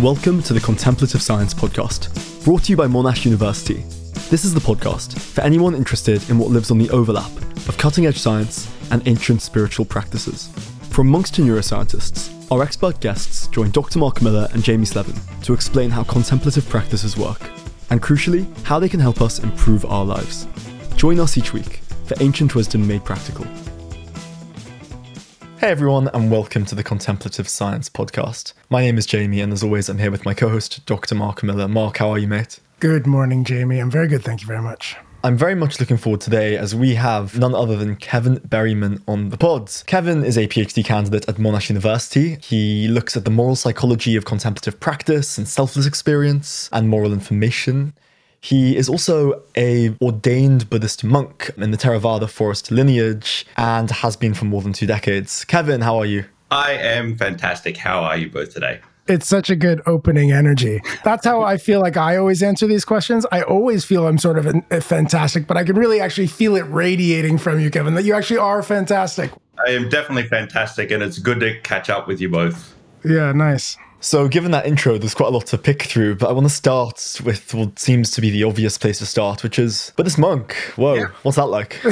Welcome to the Contemplative Science Podcast, brought to you by Monash University. This is the podcast for anyone interested in what lives on the overlap of cutting edge science and ancient spiritual practices. From monks to neuroscientists, our expert guests join Dr. Mark Miller and Jamie Slevin to explain how contemplative practices work, and crucially, how they can help us improve our lives. Join us each week for ancient wisdom made practical. Hey everyone, and welcome to the Contemplative Science Podcast. My name is Jamie, and as always, I'm here with my co host, Dr. Mark Miller. Mark, how are you, mate? Good morning, Jamie. I'm very good. Thank you very much. I'm very much looking forward today as we have none other than Kevin Berryman on the pods. Kevin is a PhD candidate at Monash University. He looks at the moral psychology of contemplative practice and selfless experience and moral information. He is also a ordained Buddhist monk in the Theravada forest lineage and has been for more than two decades. Kevin, how are you? I am fantastic. How are you both today? It's such a good opening energy. That's how I feel like I always answer these questions. I always feel I'm sort of a, a fantastic, but I can really actually feel it radiating from you, Kevin, that you actually are fantastic. I am definitely fantastic, and it's good to catch up with you both. Yeah, nice. So, given that intro, there's quite a lot to pick through, but I want to start with what seems to be the obvious place to start, which is but this monk. Whoa, yeah. what's that like?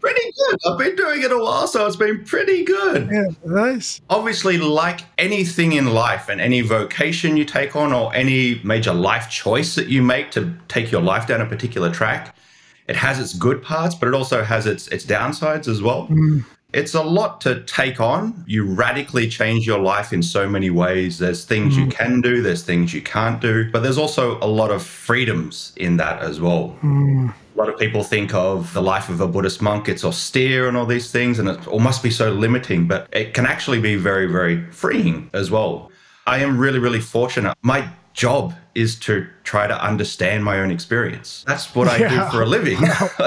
pretty good. I've been doing it a while, so it's been pretty good. Yeah, nice. Obviously, like anything in life and any vocation you take on or any major life choice that you make to take your life down a particular track, it has its good parts, but it also has its its downsides as well. Mm. It's a lot to take on. You radically change your life in so many ways. There's things mm. you can do, there's things you can't do, but there's also a lot of freedoms in that as well. Mm. A lot of people think of the life of a Buddhist monk, it's austere and all these things, and it all must be so limiting, but it can actually be very, very freeing as well. I am really, really fortunate. My job is to try to understand my own experience. That's what I yeah. do for a living.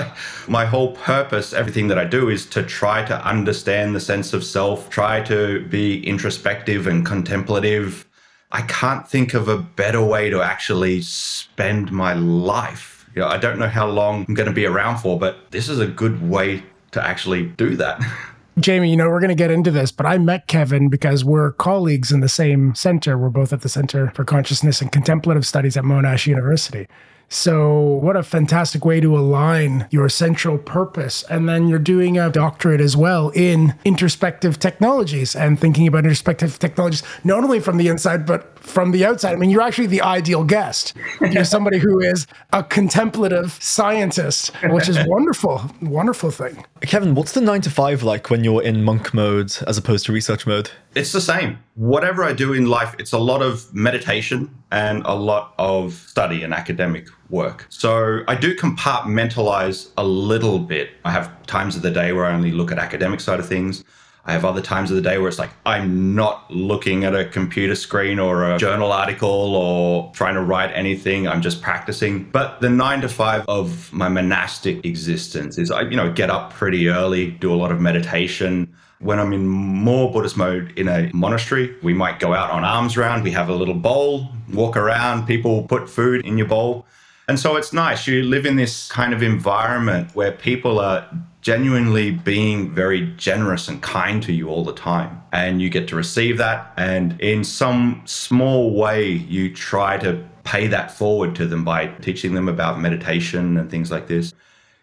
my whole purpose, everything that I do is to try to understand the sense of self, try to be introspective and contemplative. I can't think of a better way to actually spend my life. You know, I don't know how long I'm going to be around for, but this is a good way to actually do that. Jamie, you know, we're going to get into this, but I met Kevin because we're colleagues in the same center. We're both at the Center for Consciousness and Contemplative Studies at Monash University. So, what a fantastic way to align your central purpose. And then you're doing a doctorate as well in introspective technologies and thinking about introspective technologies, not only from the inside, but from the outside. I mean, you're actually the ideal guest. You're somebody who is a contemplative scientist, which is wonderful, wonderful thing. Kevin, what's the nine to five like when you're in monk mode as opposed to research mode? It's the same. Whatever I do in life, it's a lot of meditation and a lot of study and academic work. So I do compartmentalize a little bit. I have times of the day where I only look at academic side of things. I have other times of the day where it's like I'm not looking at a computer screen or a journal article or trying to write anything. I'm just practicing. But the nine to five of my monastic existence is I, you know, get up pretty early, do a lot of meditation. When I'm in more Buddhist mode in a monastery, we might go out on alms round. We have a little bowl, walk around, people put food in your bowl. And so it's nice. You live in this kind of environment where people are genuinely being very generous and kind to you all the time. And you get to receive that. And in some small way, you try to pay that forward to them by teaching them about meditation and things like this.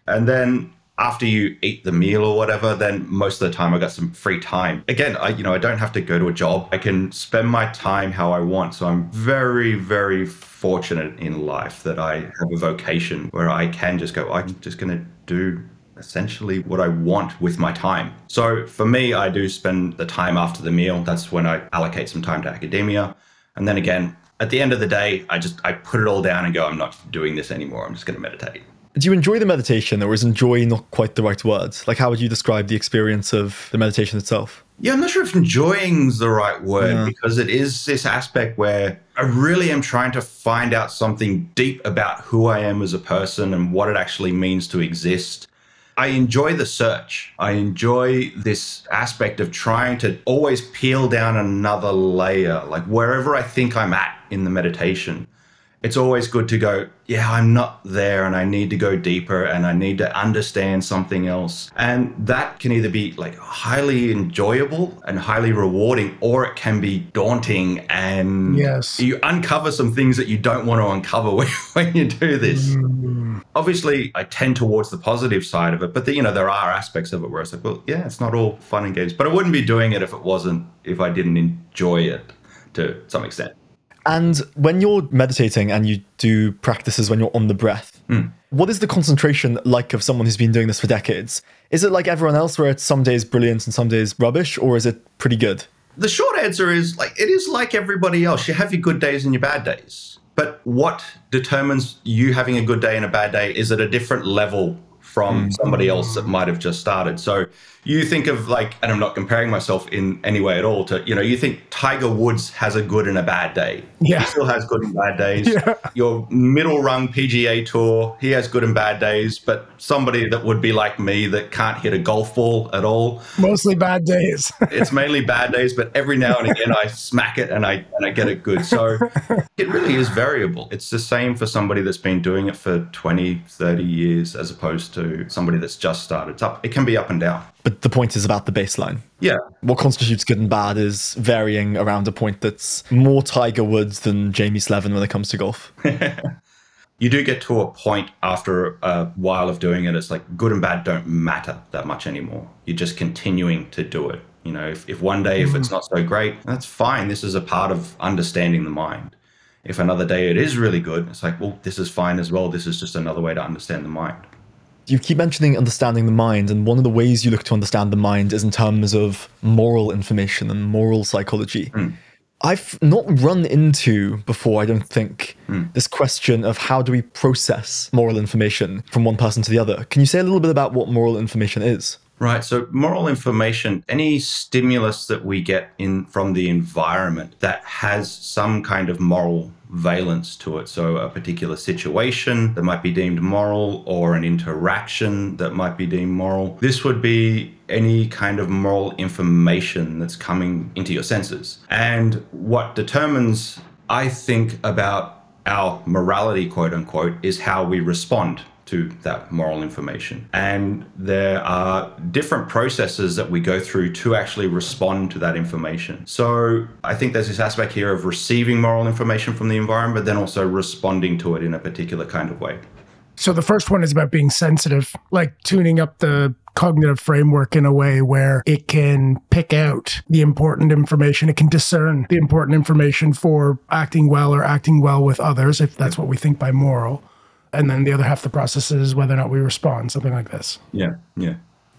And then after you eat the meal or whatever, then most of the time I got some free time. Again, I you know I don't have to go to a job. I can spend my time how I want. So I'm very very fortunate in life that I have a vocation where I can just go. I'm just going to do essentially what I want with my time. So for me, I do spend the time after the meal. That's when I allocate some time to academia. And then again, at the end of the day, I just I put it all down and go, I'm not doing this anymore. I'm just going to meditate. Do you enjoy the meditation or is enjoy not quite the right word? Like how would you describe the experience of the meditation itself? Yeah, I'm not sure if enjoying's the right word yeah. because it is this aspect where I really am trying to find out something deep about who I am as a person and what it actually means to exist I enjoy the search. I enjoy this aspect of trying to always peel down another layer, like wherever I think I'm at in the meditation. It's always good to go, yeah, I'm not there and I need to go deeper and I need to understand something else. And that can either be like highly enjoyable and highly rewarding, or it can be daunting and yes. you uncover some things that you don't want to uncover when, when you do this. Mm. Obviously, I tend towards the positive side of it, but the, you know, there are aspects of it where it's like, well, yeah, it's not all fun and games, but I wouldn't be doing it if it wasn't, if I didn't enjoy it to some extent. And when you're meditating and you do practices when you're on the breath, mm. what is the concentration like of someone who's been doing this for decades? Is it like everyone else where it's some days brilliant and some days rubbish, or is it pretty good? The short answer is like it is like everybody else. You have your good days and your bad days. But what determines you having a good day and a bad day is at a different level from mm. somebody else that might have just started. So you think of like, and I'm not comparing myself in any way at all to, you know, you think Tiger Woods has a good and a bad day. Yeah. He still has good and bad days. Yeah. Your middle rung PGA tour, he has good and bad days, but somebody that would be like me that can't hit a golf ball at all. Mostly bad days. it's mainly bad days, but every now and again I smack it and I and I get it good. So it really is variable. It's the same for somebody that's been doing it for 20, 30 years as opposed to somebody that's just started. It's up, it can be up and down. But the point is about the baseline. Yeah. What constitutes good and bad is varying around a point that's more Tiger Woods than Jamie Slevin when it comes to golf. you do get to a point after a while of doing it, it's like good and bad don't matter that much anymore. You're just continuing to do it. You know, if, if one day, if it's mm. not so great, that's fine. This is a part of understanding the mind. If another day it is really good, it's like, well, this is fine as well. This is just another way to understand the mind you keep mentioning understanding the mind, and one of the ways you look to understand the mind is in terms of moral information and moral psychology. Mm. I've not run into before, I don't think, mm. this question of how do we process moral information from one person to the other. Can you say a little bit about what moral information is? Right. So moral information, any stimulus that we get in from the environment that has some kind of moral valence to it. So a particular situation that might be deemed moral or an interaction that might be deemed moral. This would be any kind of moral information that's coming into your senses. And what determines, I think, about our morality, quote unquote, is how we respond to that moral information. And there are different processes that we go through to actually respond to that information. So I think there's this aspect here of receiving moral information from the environment, but then also responding to it in a particular kind of way. So the first one is about being sensitive, like tuning up the cognitive framework in a way where it can pick out the important information. It can discern the important information for acting well or acting well with others, if that's what we think by moral and then the other half of the process is whether or not we respond, something like this. Yeah, yeah.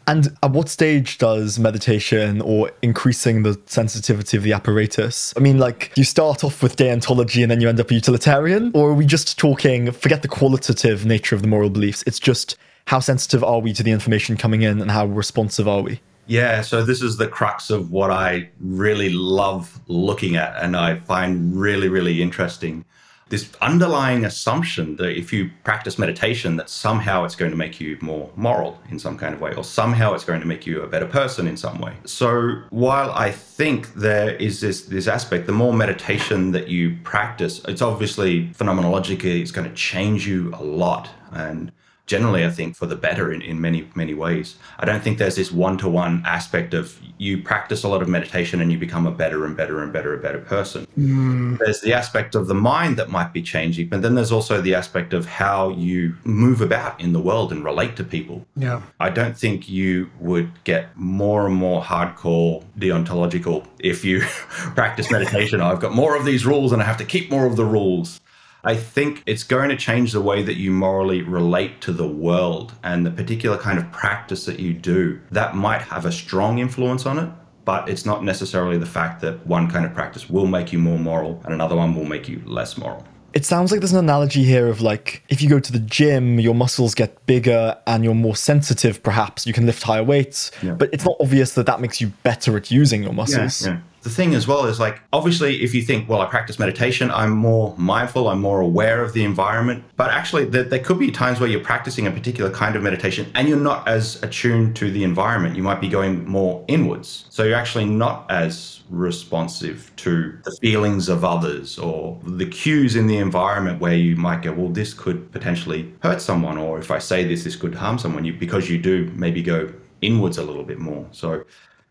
And at what stage does meditation or increasing the sensitivity of the apparatus? I mean, like, you start off with deontology and then you end up utilitarian? Or are we just talking, forget the qualitative nature of the moral beliefs, it's just how sensitive are we to the information coming in and how responsive are we? Yeah, so this is the crux of what I really love looking at and I find really, really interesting this underlying assumption that if you practice meditation that somehow it's going to make you more moral in some kind of way or somehow it's going to make you a better person in some way. So while i think there is this this aspect the more meditation that you practice it's obviously phenomenologically it's going to change you a lot. And generally, I think, for the better in, in many, many ways. I don't think there's this one to one aspect of you practice a lot of meditation and you become a better and better and better and better person. Mm. There's the aspect of the mind that might be changing, but then there's also the aspect of how you move about in the world and relate to people. Yeah. I don't think you would get more and more hardcore deontological if you practice meditation. I've got more of these rules and I have to keep more of the rules. I think it's going to change the way that you morally relate to the world and the particular kind of practice that you do. That might have a strong influence on it, but it's not necessarily the fact that one kind of practice will make you more moral and another one will make you less moral. It sounds like there's an analogy here of like if you go to the gym, your muscles get bigger and you're more sensitive, perhaps you can lift higher weights, yeah. but it's not obvious that that makes you better at using your muscles. Yeah, yeah. The thing as well is like obviously if you think well i practice meditation i'm more mindful i'm more aware of the environment. But actually there, there, could be times where you're practicing a particular kind of meditation and you're not as attuned to the environment. You might be going more inwards. So you're actually not as responsive to the feelings of others or the cues in the environment where you might go well this could potentially hurt someone or if i say this this could harm someone you because you do maybe go inwards a little bit more. So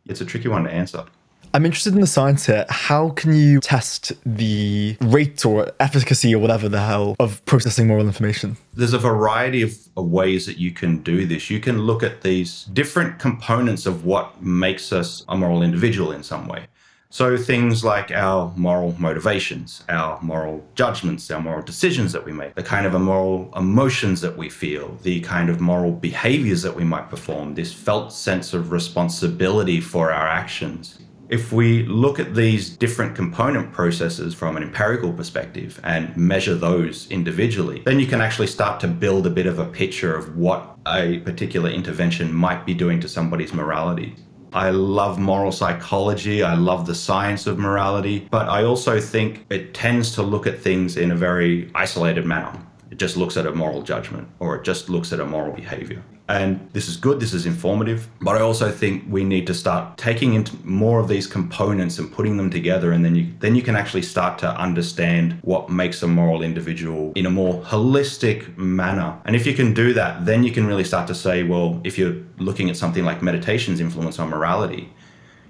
it's a tricky one to answer I'm interested in the science here. How can you test the rate or efficacy or whatever the hell of processing moral information? There's a variety of, ways that you can do this. You can look at these different components of what makes us a moral individual in some way. So things like our moral motivations, our moral judgments, our moral decisions that we make, the kind of moral emotions that we feel, the kind of moral behaviors that we might perform, this felt sense of responsibility for our actions if we look at these different component processes from an empirical perspective and measure those individually, then you can actually start to build a bit of a picture of what a particular intervention might be doing to somebody's morality. I love moral psychology. I love the science of morality, but I also think it tends to look at things in a very isolated manner. It just looks at a moral judgment or it just looks at a moral behavior. And this is good, this is informative, but I also think we need to start taking into more of these components and putting them together and then you then you can actually start to understand what makes a moral individual in a more holistic manner. And if you can do that, then you can really start to say, well, if you're looking at something like meditation's influence on morality,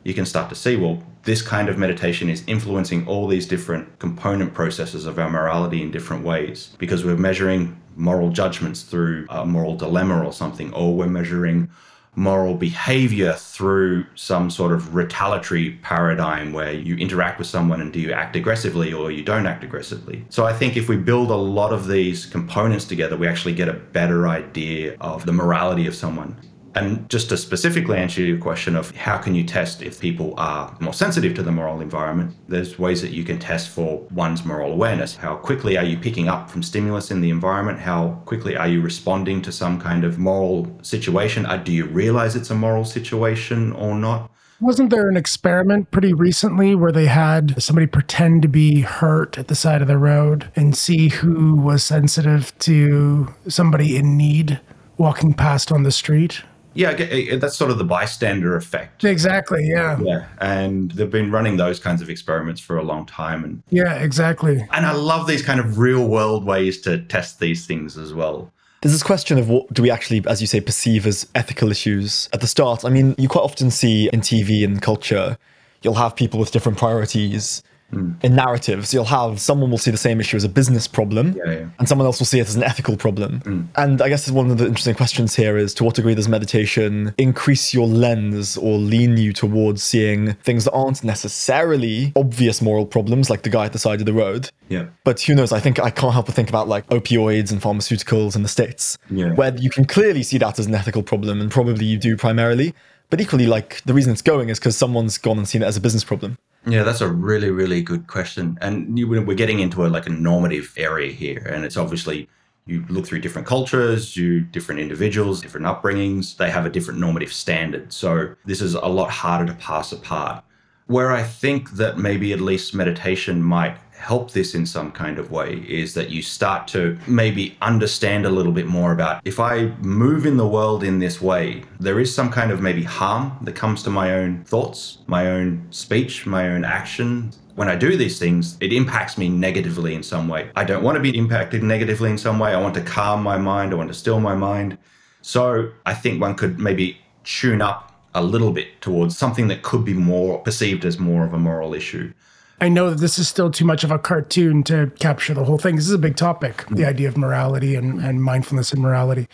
you can start to see, well, this kind of meditation is influencing all these different component processes of our morality in different ways because we're measuring moral judgments through a moral dilemma or something, or we're measuring moral behavior through some sort of retaliatory paradigm where you interact with someone and do you act aggressively or you don't act aggressively. So I think if we build a lot of these components together, we actually get a better idea of the morality of someone. And just to specifically answer your question of how can you test if people are more sensitive to the moral environment, there's ways that you can test for one's moral awareness. How quickly are you picking up from stimulus in the environment? How quickly are you responding to some kind of moral situation? Uh, do you realize it's a moral situation or not? Wasn't there an experiment pretty recently where they had somebody pretend to be hurt at the side of the road and see who was sensitive to somebody in need walking past on the street? Yeah, that's sort of the bystander effect. Exactly. Yeah. Yeah, and they've been running those kinds of experiments for a long time, and yeah, exactly. And I love these kind of real world ways to test these things as well. There's this question of what do we actually, as you say, perceive as ethical issues at the start. I mean, you quite often see in TV and culture, you'll have people with different priorities Mm. In narratives, you'll have someone will see the same issue as a business problem, yeah, yeah. and someone else will see it as an ethical problem. Mm. And I guess one of the interesting questions here is to what degree does meditation increase your lens or lean you towards seeing things that aren't necessarily obvious moral problems, like the guy at the side of the road. Yeah. But who knows? I think I can't help but think about like opioids and pharmaceuticals in the States, yeah. where you can clearly see that as an ethical problem, and probably you do primarily. But equally, like the reason it's going is because someone's gone and seen it as a business problem. Yeah, that's a really, really good question. And you, we're getting into a, like a normative area here. And it's obviously you look through different cultures, you different individuals, different upbringings, they have a different normative standard. So this is a lot harder to pass apart. Where I think that maybe at least meditation might help this in some kind of way is that you start to maybe understand a little bit more about if I move in the world in this way, there is some kind of maybe harm that comes to my own thoughts, my own speech, my own action. When I do these things, it impacts me negatively in some way. I don't want to be impacted negatively in some way. I want to calm my mind, I want to still my mind. So I think one could maybe tune up a little bit towards something that could be more perceived as more of a moral issue. I know that this is still too much of a cartoon to capture the whole thing. This is a big topic, mm. the idea of morality and, and mindfulness and morality.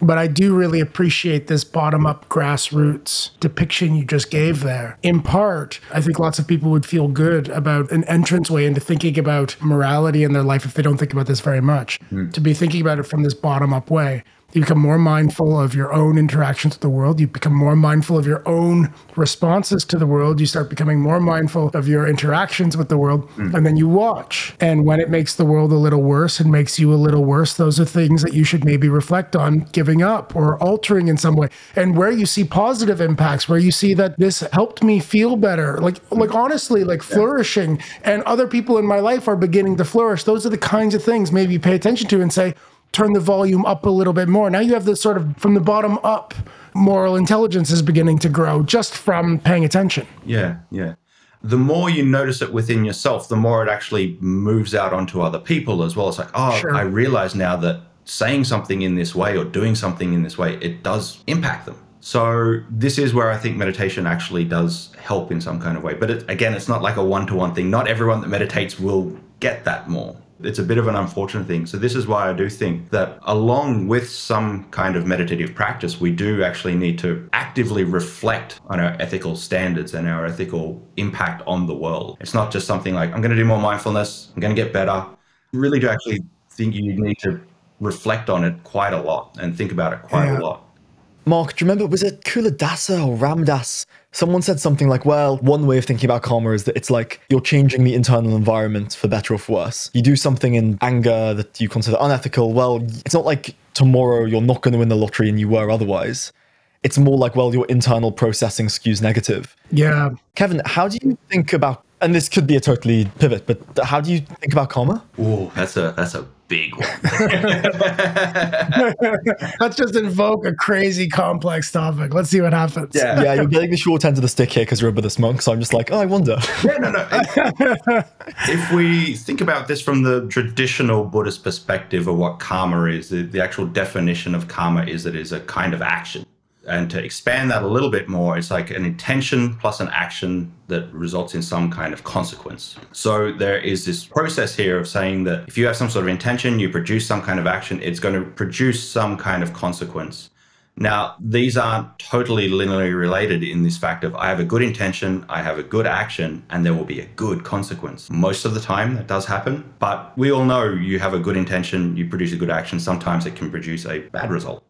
But I do really appreciate this bottom up grassroots depiction you just gave there. In part, I think lots of people would feel good about an entranceway into thinking about morality in their life if they don't think about this very much. Mm. To be thinking about it from this bottom up way You become more mindful of your own interactions with the world. You become more mindful of your own responses to the world. You start becoming more mindful of your interactions with the world. Mm. And then you watch. And when it makes the world a little worse and makes you a little worse, those are things that you should maybe reflect on giving up or altering in some way. And where you see positive impacts, where you see that this helped me feel better, like like honestly, like flourishing and other people in my life are beginning to flourish. Those are the kinds of things maybe pay attention to and say, turn the volume up a little bit more. Now you have this sort of from the bottom up moral intelligence is beginning to grow just from paying attention. Yeah, yeah. The more you notice it within yourself, the more it actually moves out onto other people as well. It's like, oh, sure. I realize now that saying something in this way or doing something in this way, it does impact them. So this is where I think meditation actually does help in some kind of way. But it, again, it's not like a one-to-one thing. Not everyone that meditates will get that more it's a bit of an unfortunate thing. So, this is why I do think that along with some kind of meditative practice, we do actually need to actively reflect on our ethical standards and our ethical impact on the world. It's not just something like, I'm going to do more mindfulness, I'm going to get better. You really do actually think you need to reflect on it quite a lot and think about it quite yeah. a lot. Mark, do you remember, was it Culadasa or Ram Dass? Someone said something like, well, one way of thinking about karma is that it's like you're changing the internal environment for better or for worse. You do something in anger that you consider unethical. Well, it's not like tomorrow you're not going to win the lottery and you were otherwise. It's more like, well, your internal processing skews negative. Yeah. Kevin, how do you think about and this could be a totally pivot, but how do you think about karma? Oh, that's a that's a big one. Let's just invoke a crazy complex topic. Let's see what happens. Yeah, yeah you're getting the short end of the stick here because you're a Buddhist monk. So I'm just like, oh, I wonder. Yeah, no, no. if we think about this from the traditional Buddhist perspective of what karma is, the, the actual definition of karma is that it is a kind of action. And to expand that a little bit more, it's like an intention plus an action that results in some kind of consequence. So there is this process here of saying that if you have some sort of intention, you produce some kind of action, it's going to produce some kind of consequence. Now, these aren't totally linearly related in this fact of I have a good intention, I have a good action, and there will be a good consequence. Most of the time, that does happen, but we all know you have a good intention, you produce a good action, sometimes it can produce a bad result.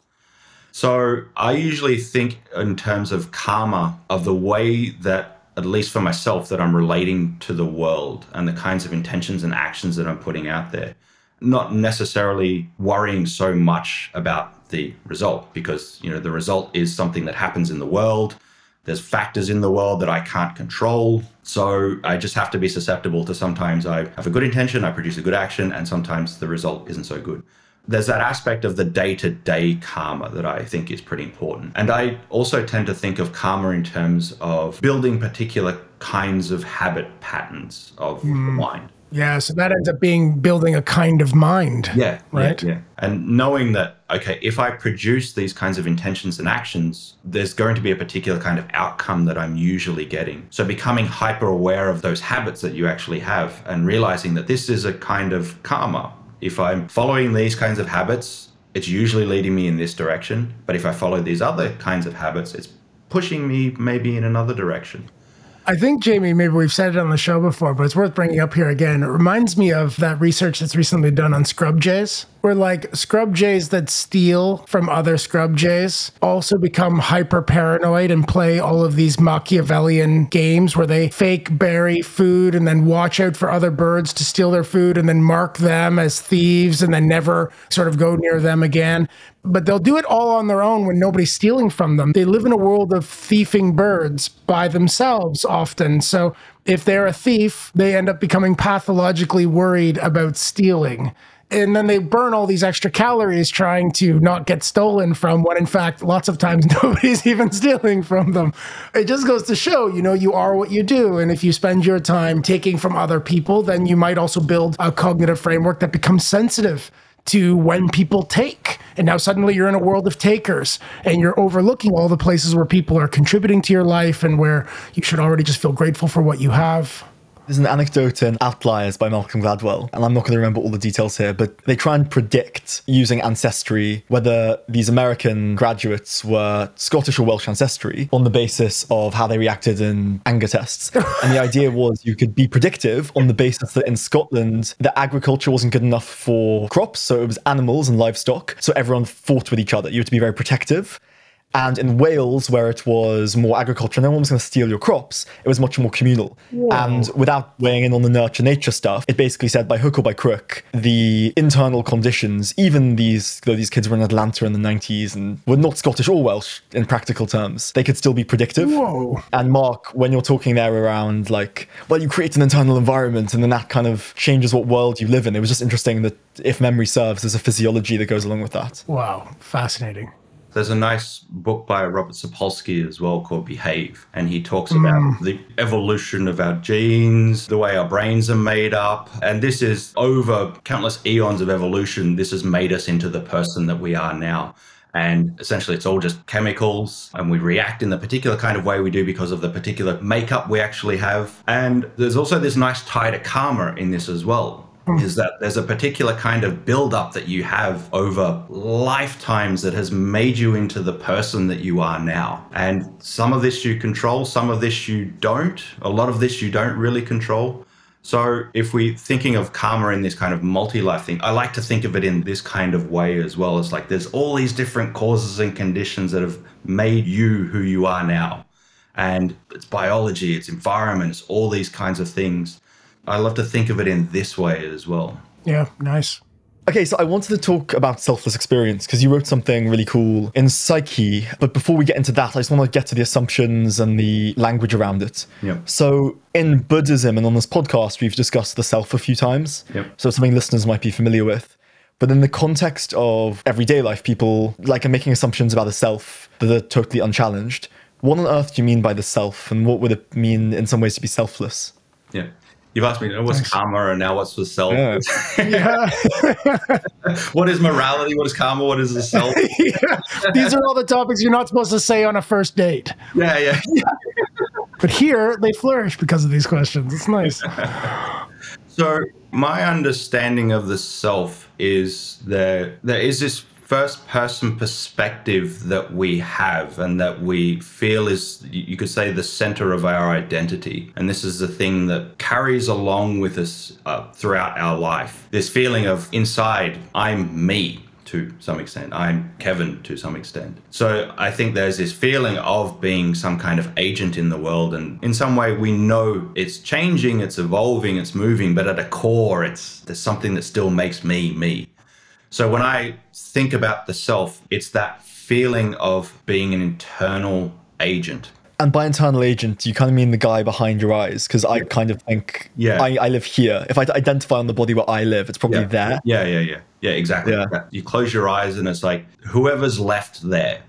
So I usually think in terms of karma, of the way that, at least for myself, that I'm relating to the world and the kinds of intentions and actions that I'm putting out there. Not necessarily worrying so much about the result because, you know, the result is something that happens in the world. There's factors in the world that I can't control. So I just have to be susceptible to sometimes I have a good intention, I produce a good action, and sometimes the result isn't so good there's that aspect of the day to day karma that I think is pretty important. And I also tend to think of karma in terms of building particular kinds of habit patterns of mm. the mind. Yeah, so that ends up being building a kind of mind. Yeah, right. Yeah, yeah, and knowing that okay, if I produce these kinds of intentions and actions, there's going to be a particular kind of outcome that I'm usually getting. So becoming hyper aware of those habits that you actually have and realizing that this is a kind of karma if I'm following these kinds of habits, it's usually leading me in this direction. But if I follow these other kinds of habits, it's pushing me maybe in another direction. I think, Jamie, maybe we've said it on the show before, but it's worth bringing up here again. It reminds me of that research that's recently done on scrub jays where like scrub jays that steal from other scrub jays also become hyper paranoid and play all of these Machiavellian games where they fake bury food and then watch out for other birds to steal their food and then mark them as thieves and then never sort of go near them again. But they'll do it all on their own when nobody's stealing from them. They live in a world of thieving birds by themselves often. So if they're a thief, they end up becoming pathologically worried about stealing and then they burn all these extra calories trying to not get stolen from when in fact lots of times nobody's even stealing from them it just goes to show you know you are what you do and if you spend your time taking from other people then you might also build a cognitive framework that becomes sensitive to when people take. And now suddenly you're in a world of takers and you're overlooking all the places where people are contributing to your life and where you should already just feel grateful for what you have. There's an anecdote in Outliers by Malcolm Gladwell, and I'm not going to remember all the details here, but they try and predict using ancestry whether these American graduates were Scottish or Welsh ancestry on the basis of how they reacted in anger tests. and the idea was you could be predictive on the basis that in Scotland, the agriculture wasn't good enough for crops, so it was animals and livestock, so everyone fought with each other. You had to be very protective. And in Wales, where it was more agriculture, no one was going to steal your crops. It was much more communal. And without weighing in on the nurture nature stuff, it basically said by hook or by crook, the internal conditions, even these, though these kids were in Atlanta in the 90s and were not Scottish or Welsh in practical terms, they could still be predictive. Whoa. And Mark, when you're talking there around like, well, you create an internal environment and then that kind of changes what world you live in, it was just interesting that if memory serves, there's a physiology that goes along with that. Wow. Fascinating. There's a nice book by Robert Sapolsky as well called Behave, and he talks about hmm. the evolution of our genes, the way our brains are made up. And this is over countless eons of evolution, this has made us into the person that we are now. And essentially, it's all just chemicals, and we react in the particular kind of way we do because of the particular makeup we actually have. And there's also this nice tie to karma in this as well is that there's a particular kind of build-up that you have over lifetimes that has made you into the person that you are now. And some of this you control, some of this you don't. A lot of this you don't really control. So if we're thinking of karma in this kind of multi-life thing, I like to think of it in this kind of way as well. It's like there's all these different causes and conditions that have made you who you are now. And it's biology, it's environment, it's all these kinds of things. I love to think of it in this way as well. Yeah. Nice. Okay, so I wanted to talk about selfless experience because you wrote something really cool in Psyche. But before we get into that, I just want to get to the assumptions and the language around it. Yep. So, in Buddhism and on this podcast, we've discussed the self a few times. Yep. So, it's something listeners might be familiar with. But in the context of everyday life, people like are making assumptions about the self that are totally unchallenged. What on earth do you mean by the self, and what would it mean in some ways to be selfless? Yeah. You've asked me oh, what's karma and now what's the self. Yeah. Yeah. what is morality? What is karma? What is the self? yeah. These are all the topics you're not supposed to say on a first date. yeah, yeah. But here they flourish because of these questions. It's nice. So my understanding of the self is that there is this first person perspective that we have and that we feel is you could say the center of our identity and this is the thing that carries along with us uh, throughout our life this feeling of inside i'm me to some extent. I'm Kevin to some extent. So I think there's this feeling of being some kind of agent in the world. And in some way, we know it's changing, it's evolving, it's moving, but at a core, it's there's something that still makes me me. So when I think about the self, it's that feeling of being an internal agent. And by internal agent, you kind of mean the guy behind your eyes, because I kind of think Yeah. I, I live here. If I identify on the body where I live, it's probably Yeah. there. Yeah, yeah, yeah. Yeah, exactly. Yeah. You close your eyes and it's like whoever's left there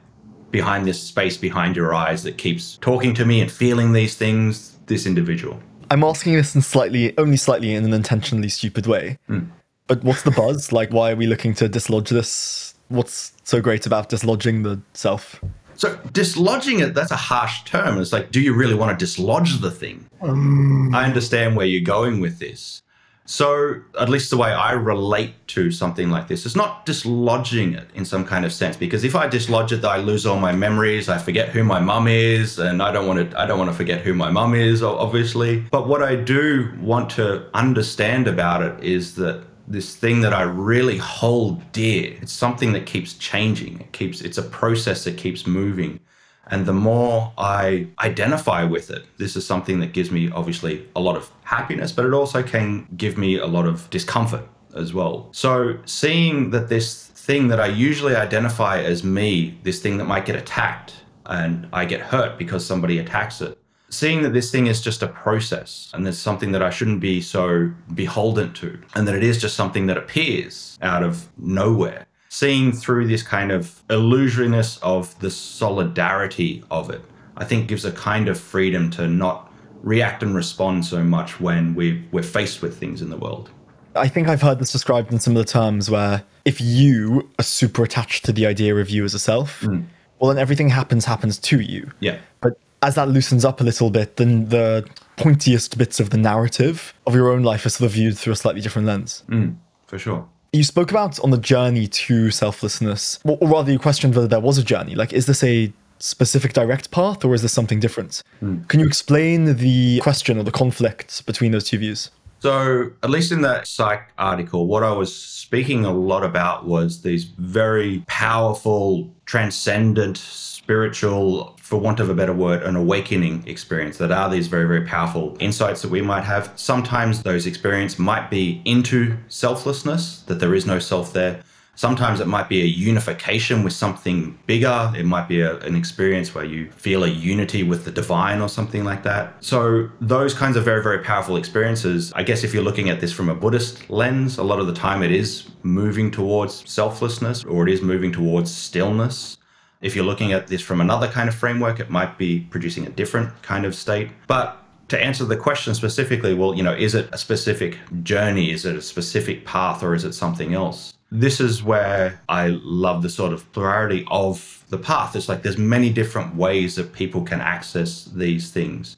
behind this space behind your eyes that keeps talking to me and feeling these things, this individual. I'm asking this in slightly, only slightly in an intentionally stupid way. Hmm. But what's the buzz? Like, why are we looking to dislodge this? What's so great about dislodging the self? So dislodging it, that's a harsh term. It's like, do you really want to dislodge the thing? Um. I understand where you're going with this. So, at least the way I relate to something like this, it's not dislodging it in some kind of sense. Because if I dislodge it, I lose all my memories. I forget who my mum is, and I don't want to. I don't want to forget who my mum is, obviously. But what I do want to understand about it is that this thing that I really hold dear. It's something that keeps changing. It keeps. It's a process that keeps moving. And the more I identify with it, this is something that gives me obviously a lot of happiness, but it also can give me a lot of discomfort as well. So seeing that this thing that I usually identify as me, this thing that might get attacked and I get hurt because somebody attacks it, seeing that this thing is just a process and there's something that I shouldn't be so beholden to, and that it is just something that appears out of nowhere seeing through this kind of illusoriness of the solidarity of it, I think gives a kind of freedom to not react and respond so much when we, we're faced with things in the world. I think I've heard this described in some of the terms where if you are super attached to the idea of you as a self, hmm. well, then everything happens, happens to you. Yeah. But as that loosens up a little bit, then the pointiest bits of the narrative of your own life are sort of viewed through a slightly different lens. Mm, for sure. You spoke about on the journey to selflessness, or rather, you questioned whether there was a journey. Like, is this a specific direct path or is this something different? Mm. Can you explain the question or the conflict between those two views? So, at least in that Psyche article, what I was speaking a lot about was these very powerful, transcendent, spiritual, for want of a better word, an awakening experience that are these very, very powerful insights that we might have. Sometimes those experiences might be into selflessness, that there is no self there. Sometimes it might be a unification with something bigger. It might be a, an experience where you feel a unity with the divine or something like that. So, those kinds of very, very powerful experiences, I guess if you're looking at this from a Buddhist lens, a lot of the time it is moving towards selflessness or it is moving towards stillness. If you're looking at this from another kind of framework, it might be producing a different kind of state. But to answer the question specifically, well, you know, is it a specific journey? Is it a specific path or is it something else? this is where I love the sort of plurality of the path. It's like there's many different ways that people can access these things.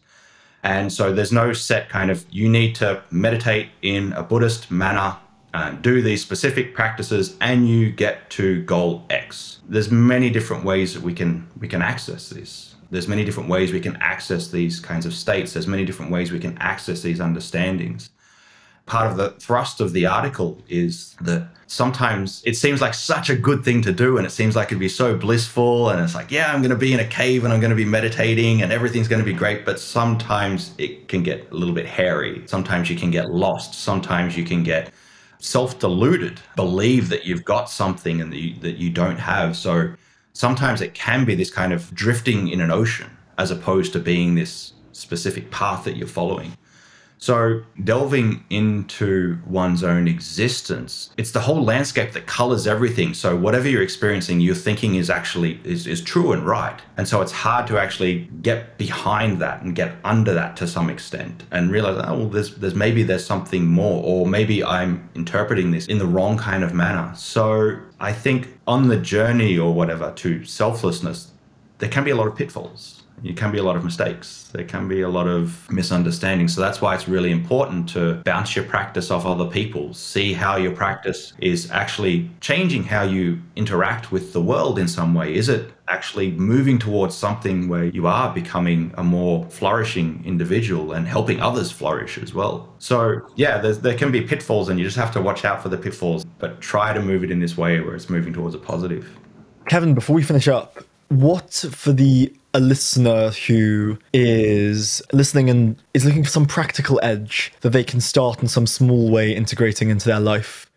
And so there's no set kind of, you need to meditate in a Buddhist manner, uh, do these specific practices, and you get to goal X. There's many different ways that we can we can access this. There's many different ways we can access these kinds of states. There's many different ways we can access these understandings part of the thrust of the article is that sometimes it seems like such a good thing to do and it seems like it'd be so blissful and it's like yeah i'm going to be in a cave and i'm going to be meditating and everything's going to be great but sometimes it can get a little bit hairy sometimes you can get lost sometimes you can get self-deluded believe that you've got something and that you, that you don't have. So sometimes it can be this kind of drifting in an ocean as opposed to being this specific path that you're following so, delving into one's own existence, it's the whole landscape that colors everything. So, whatever you're experiencing, you're thinking is actually is, is true and right. And so, it's hard to actually get behind that and get under that to some extent and realize, oh, well, there's, there's maybe there's something more, or maybe I'm interpreting this in the wrong kind of manner. So, I think on the journey or whatever to selflessness, there can be a lot of pitfalls it can be a lot of mistakes. There can be a lot of misunderstandings. So that's why it's really important to bounce your practice off other people. See how your practice is actually changing how you interact with the world in some way. Is it actually moving towards something where you are becoming a more flourishing individual and helping others flourish as well? So, yeah, there can be pitfalls and you just have to watch out for the pitfalls, but try to move it in this way where it's moving towards a positive. Kevin, before we finish up, what for the a listener who is listening and is looking for some practical edge that they can start in some small way integrating into their life,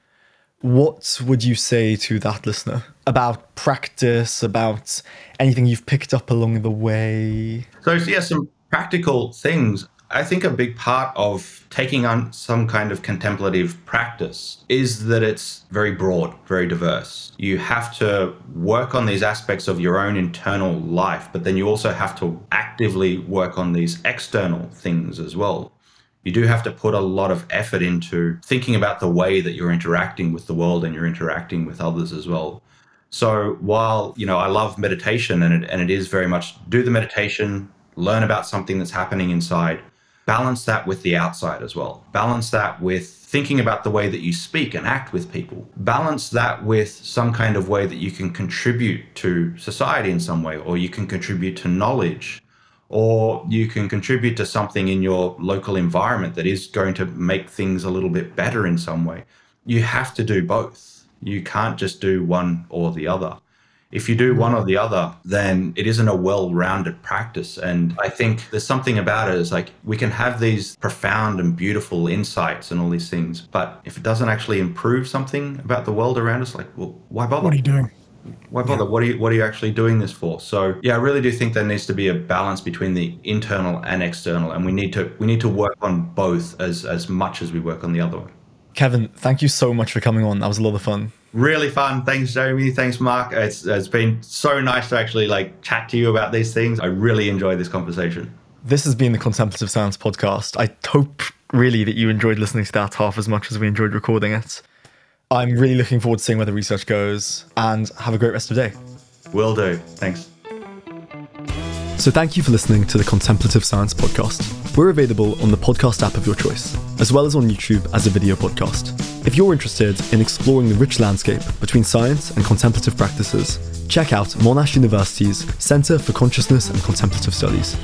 what would you say to that listener about practice, about anything you've picked up along the way? So, yeah, some practical things. I think a big part of taking on some kind of contemplative practice is that it's very broad, very diverse. You have to work on these aspects of your own internal life, but then you also have to actively work on these external things as well. You do have to put a lot of effort into thinking about the way that you're interacting with the world and you're interacting with others as well. So while, you know, I love meditation and it, and it is very much do the meditation, learn about something that's happening inside, balance that with the outside as well. Balance that with thinking about the way that you speak and act with people. Balance that with some kind of way that you can contribute to society in some way, or you can contribute to knowledge, or you can contribute to something in your local environment that is going to make things a little bit better in some way. You have to do both. You can't just do one or the other. If you do hmm. one or the other, then it isn't a well rounded practice. And I think there's something about it is like we can have these profound and beautiful insights and all these things, but if it doesn't actually improve something about the world around us, like, well, why bother? What are you doing? Why bother? Yeah. What are you what are you actually doing this for? So yeah, I really do think there needs to be a balance between the internal and external, and we need to we need to work on both as as much as we work on the other one. Kevin, thank you so much for coming on. That was a lot of fun really fun. Thanks, Jeremy. Thanks, Mark. It's it's been so nice to actually like chat to you about these things. I really enjoyed this conversation. This has been the Contemplative Science podcast. I hope really that you enjoyed listening to that half as much as we enjoyed recording it. I'm really looking forward to seeing where the research goes and have a great rest of the day. Will do. Thanks. So thank you for listening to the Contemplative Science Podcast. We're available on the podcast app of your choice, as well as on YouTube as a video podcast. If you're interested in exploring the rich landscape between science and contemplative practices, check out Monash University's Centre for Consciousness and Contemplative Studies.